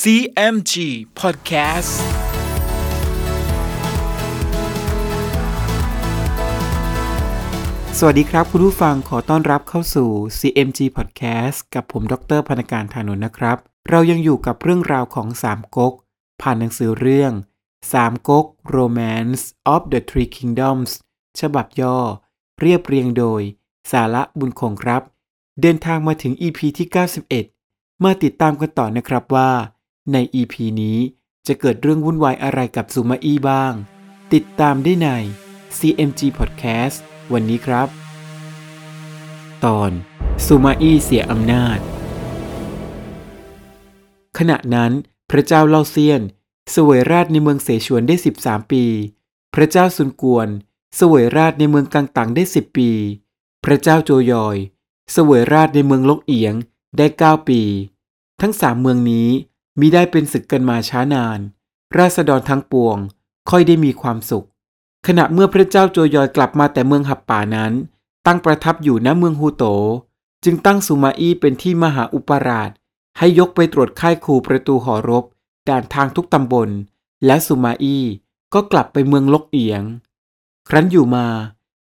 CMG Podcast สวัสดีครับคุณผู้ฟังขอต้อนรับเข้าสู่ CMG Podcast กับผมดรพนการธานนท์นะครับ เรายังอยู่กับเรื่องราวของสามก๊ก ผ่านหนังสือเรื่องสามก๊ก Romance of the Three Kingdoms ฉบับย่อ เรียบเรียงโดย สาระบุญคงครับ เดินทางมาถึง EP ที่ 91 มาติดตามกันต่อนะครับว่า ใน EP นี้จะเกิดเรื่องวุ่นวายอะไรกับซูมาอี้บ้าง ติดตามได้ใน CMG Podcast วันนี้ครับ ตอนซูมาอี้เสียอำนาจ ขณะนั้นพระเจ้าเล่าเซียนเสวยราชในเมืองเสฉวนได้ 13 ปี พระเจ้าซุนกวนเสวยราชในเมืองกังตังได้ 10 ปี พระเจ้าโจยอยเสวยราชในเมืองลกเอียงได้ 9 ปี ทั้งสามเมืองนี้ มิได้เป็นศึกกันมาช้านาน ราษฎรทั้งปวง ค่อยได้มีความสุข ขณะเมื่อพระเจ้าโจยอยกลับมาแต่เมืองหับป่านั้น ตั้งประทับอยู่ณเมืองฮูโต จึงตั้งสุมาอี้เป็นที่มหาอุปราช ให้ยกไปตรวจค่ายคูประตูหอรบ ด่านทางทุกตำบล และสุมาอี้ก็กลับไปเมืองลกเอียง ครั้นอยู่มา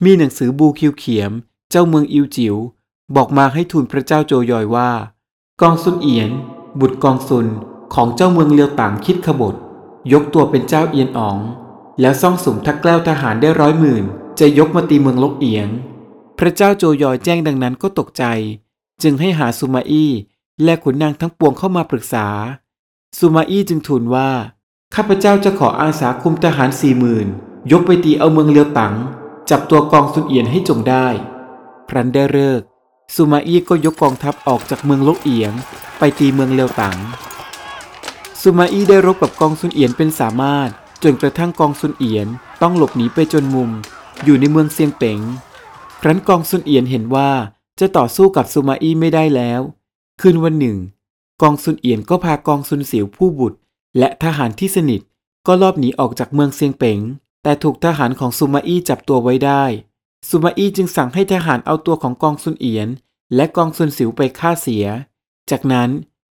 มีหนังสือบูคิวเขียม เจ้าเมืองอิวจิวบอกมาให้ทูลพระเจ้าโจยอยว่า กองซุนเอียน บุตรกองซุน ของเจ้าเมืองเลียวต่างคิดขบฏ ยกตัวเป็นเจ้าเอียนอ๋อง แล้วซ่องสุมทักแกล้วทหารได้ร้อยหมื่น จะยกมาตีเมืองลกเอียง พระเจ้าโจยอยแจ้งดังนั้นก็ตกใจ จึงให้หาสุมาอี้และขุนนางทั้งปวงเข้ามาปรึกษาสุมาอี้จึงทูลว่า ข้าพเจ้าจะขออาสาคุมทหารสี่หมื่นยกไปตีเอาเมืองเลียวตังจับตัวกองซุนเอียนให้จงได้ครั้นได้เลิกสุมาอี้ก็ยกกองทัพออกจากเมืองลกเอียง ไปตีเมืองเลียวตัง สุมาอี้ได้รบกับกองซุนเอียนเป็นสามารถ จนกระทั่งกองซุนเอียนต้องหลบหนีไปจนมุม อยู่ในเมืองเซียงเป๋ง ครั้นกองซุนเอียนเห็นว่าจะต่อสู้กับสุมาอี้ไม่ได้แล้ว คืนวันหนึ่ง กองซุนเอียนก็พากองซุนเสียวผู้บุตร และทหารที่สนิทก็ลอบหนีออกจากเมืองเซียงเป๋ง แต่ถูกทหารของสุมาอี้จับตัวไว้ได้สุมาอี้จึงสั่งให้ทหารเอาตัวของกองซุนเอียน และกองซุนสิวไปฆ่าเสีย จากนั้น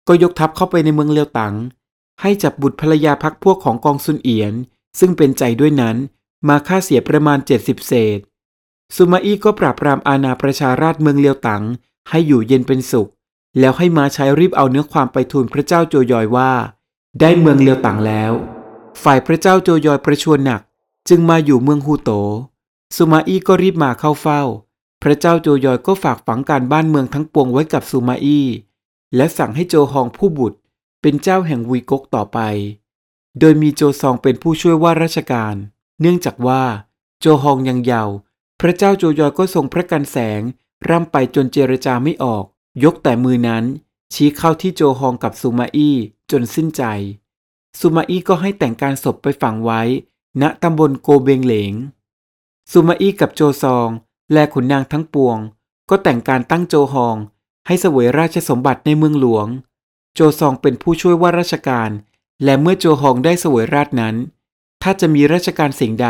ก็ยกทัพเข้าไปในเมืองเลียวตัง ให้จับบุตรภรรยาพักพวกของกองซุนเอียน ซึ่งเป็นใจด้วยนั้นมาฆ่าเสียประมาณ 70 เศษสุมาอี้ก็ปราบปรามอาณาประชาราชเมืองเลียวตังให้อยู่เย็นเป็นสุข แล้วให้มาใช้รีบเอาเนื้อความไปทูลพระเจ้าโจยอยว่า ได้เมืองเลียวตังแล้ว ฝ่ายพระเจ้าโจยอยประชวรหนัก จึงมาอยู่เมืองฮูโตสุมาอี้ก็รีบมาเข้าเฝ้า พระเจ้าโจยอยก็ฝากฝังการบ้านเมืองทั้งปวงไว้กับสุมาอี้และสั่งให้โจฮองผู้บุตร เป็นเจ้าแห่งวีกกต่อไป โดยมีโจซองเป็นผู้ช่วยว่าราชการ เนื่องจากว่า โจฮองยังเยาว์พระเจ้าโจยอยก็ทรงพระกันแสง ร่ำไปจนเจรจาไม่ออก ยกแต่มือนั้น ชี้เข้าที่โจฮองกับสุมาอี้จนสิ้นใจสุมาอี้ก็ให้แต่งการศพไปฝังไว้ ณตำบลโกเบงเหลงสุมาอี้กับโจซองและขุนนางทั้งปวง ก็แต่งการตั้งโจฮอง ให้เสวยราชสมบัติในเมืองหลวง โจซองเป็นผู้ช่วยว่าราชการ และเมื่อโจฮองได้เสวยราชนั้น ถ้าจะมีราชการสิ่งใด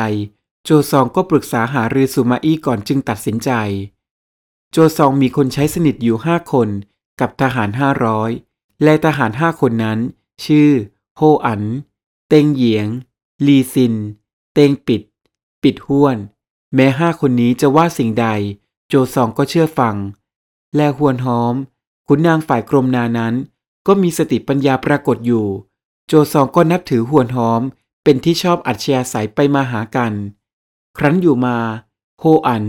โจซองก็ปรึกษาหารือสุมาอี้ก่อนจึงตัดสินใจ โจซองมีคนใช้สนิทอยู่ห้าคนกับทหารห้าร้อยและทหารห้าคนนั้น ชื่อ โฮอัน เตงเหยียง ลีซิน เตงปิด ปิดห้วน แม้ห้าคนนี้จะว่าสิ่งใด โจซองก็เชื่อฟัง และหวนหอมขุนนางฝ่ายกรมนานั้น ก็มีสติปัญญาปรากฏอยู่ โจซองก็นับถือหวนหอมเป็นที่ชอบอัจฉริยะไปมาหากัน ครั้นอยู่มา โฮอัน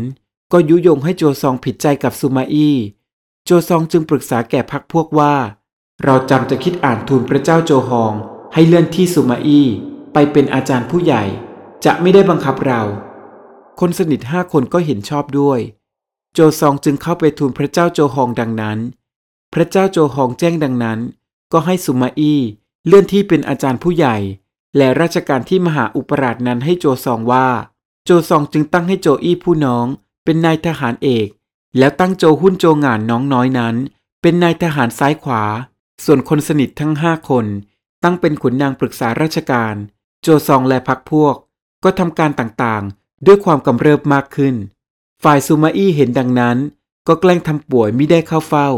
ก็ยุยงให้โจซองผิดใจกับซูมาอี้ โจซองจึงปรึกษาแก่พักพวกว่า เราจำจะคิดอ่านทูลพระเจ้าโจฮอง ให้เลื่อนที่ซูมาอี้ไปเป็นอาจารย์ผู้ใหญ่ จะไม่ได้บังคับเรา คนสนิทห้าคนก็เห็นชอบด้วย โจซองจึงเข้าไปทูลพระเจ้าโจฮองดังนั้น พระเจ้าโจฮองแจ้งดังนั้น ก็ให้สุมาอี้เลื่อนที่เป็นอาจารย์ผู้ใหญ่ และราชการที่มหาอุปราชนั้นให้โจซองว่า โจซองจึงตั้งให้โจอี้ผู้น้อง เป็นนายทหารเอก แล้วตั้งโจหุ้นโจงานน้องน้อยนั้น เป็นนายทหารซ้ายขวา ส่วนคนสนิททั้งห้าคน ตั้งเป็นขุนนางปรึกษาราชการ โจซองและพักพวก ก็ทำการต่างๆ ด้วยความกำเริบมากขึ้น ฝ่ายซูมาอี้เห็นดังนั้น ก็แกล้งทำป่วยไม่ได้เข้าเฝ้า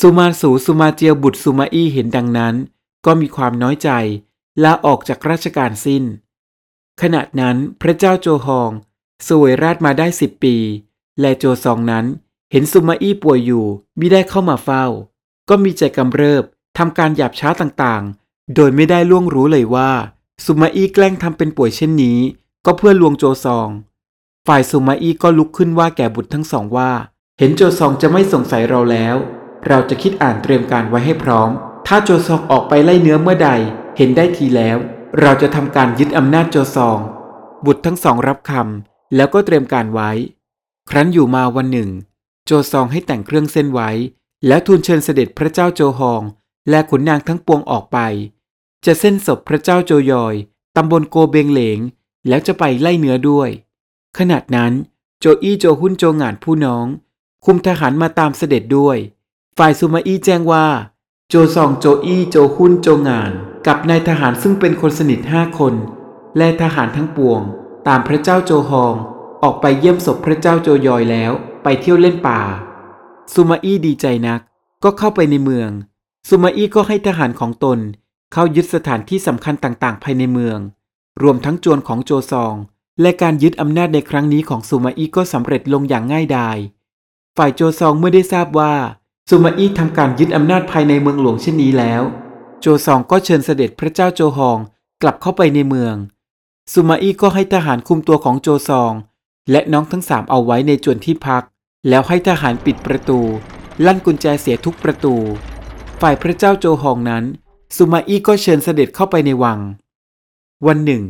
สุมาสูสุมาเจียวบุตรสุมาอี้เห็นดังนั้น ก็มีความน้อยใจลาออกจากราชการสิ้น ขณะนั้นพระเจ้าโจฮองสวยราชมาได้สิบปี และโจซองนั้นเห็นซุมาอี้ป่วยอยู่มิได้เข้ามาเฝ้า ก็มีใจกำเริบทำการหยาบช้าต่างๆ โดยไม่ได้ล่วงรู้เลยว่าซุมาอี้แกล้งทำเป็นป่วยเช่นนี้ ก็เพื่อลวงโจซอง ฝ่ายซุมาอี้ก็ลุกขึ้นว่าแก่บุตรทั้งสองว่า เห็นโจซองจะไม่สงสัยเราแล้ว เราจะคิดอ่านเตรียมการไว้ให้พร้อม ถ้าโจซองออกไปไล่เนื้อเมื่อใด เห็นได้ทีแล้ว เราจะทำการยึดอำนาจโจซอง บุตรทั้งสองรับคำแล้วก็เตรียมการไว้ ครั้นอยู่มาวันหนึ่ง โจซองให้แต่งเครื่องเส้นไว้ แล้วทูลเชิญเสด็จพระเจ้าโจฮอง และขุนนางทั้งปวงออกไป จะเส้นศพพระเจ้าโจยอยตำบลโกเบงเหลง แล้วจะไปไล่เนื้อด้วย ขณะนั้น โจอี้โจหุ่นโจงานผู้น้อง คุมทหารมาตามเสด็จด้วย ฝ่ายซูมาอี้แจ้งว่า โจซองโจอี้โจหุ่นโจงาน กับนายทหารซึ่งเป็นคนสนิทห้าคน และทหารทั้งปวง ตามพระเจ้าโจฮอง ออกไปเยี่ยมศพพระเจ้าโจยอยแล้วไปเที่ยวเล่นป่าซูมาอี้ดีใจนัก ก็เข้าไปในเมืองซูมาอี้ก็ให้ทหารของตน เข้ายึดสถานที่สำคัญต่างๆ ภายในเมือง รวมทั้งจวนของโจซอง และการยึดอำนาจในครั้งนี้ของซูมาอี้ก็สำเร็จลงอย่างง่ายดาย ฝ่ายโจซองเมื่อได้ทราบว่า ซูมาอี้ทำการยึดอำนาจภายในเมืองหลวงเช่นนี้แล้ว โจซองก็เชิญเสด็จพระเจ้าโจฮองกลับเข้าไปในเมืองซูมาอี้ก็ให้ทหารคุมตัวของโจซอง และน้องทั้งสามเอาไว้ในจวนที่พัก แล้วให้ทหารปิดประตู ลั่นกุญแจเสียทุกประตู ฝ่ายพระเจ้าโจฮองนั้นซูมาอี้ก็เชิญเสด็จเข้าไปในวัง วันหนึ่ง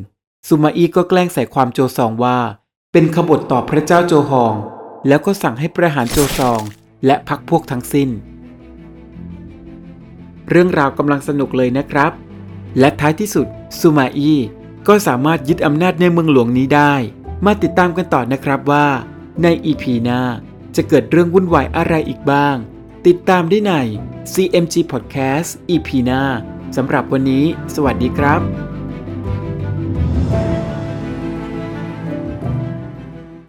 ซูมาอี้ก็แกล้งใส่ความโจซองว่า เป็นขบฏต่อพระเจ้าโจฮอง แล้วก็สั่งให้ประหารโจซอง และพักพวกทั้งสิ้น เรื่องราวกำลังสนุกเลยนะครับ และท้ายที่สุดซูมาอี้ก็สามารถยึดอำนาจในเมืองหลวงนี้ได้ มาติดตามกันต่อนะครับว่า ในอีพีหน้าจะเกิดเรื่องวุ่นวายอะไรอีกบ้าง ติดตามได้ใน CMG Podcast EP หน้าสำหรับวันนี้ สวัสดีครับ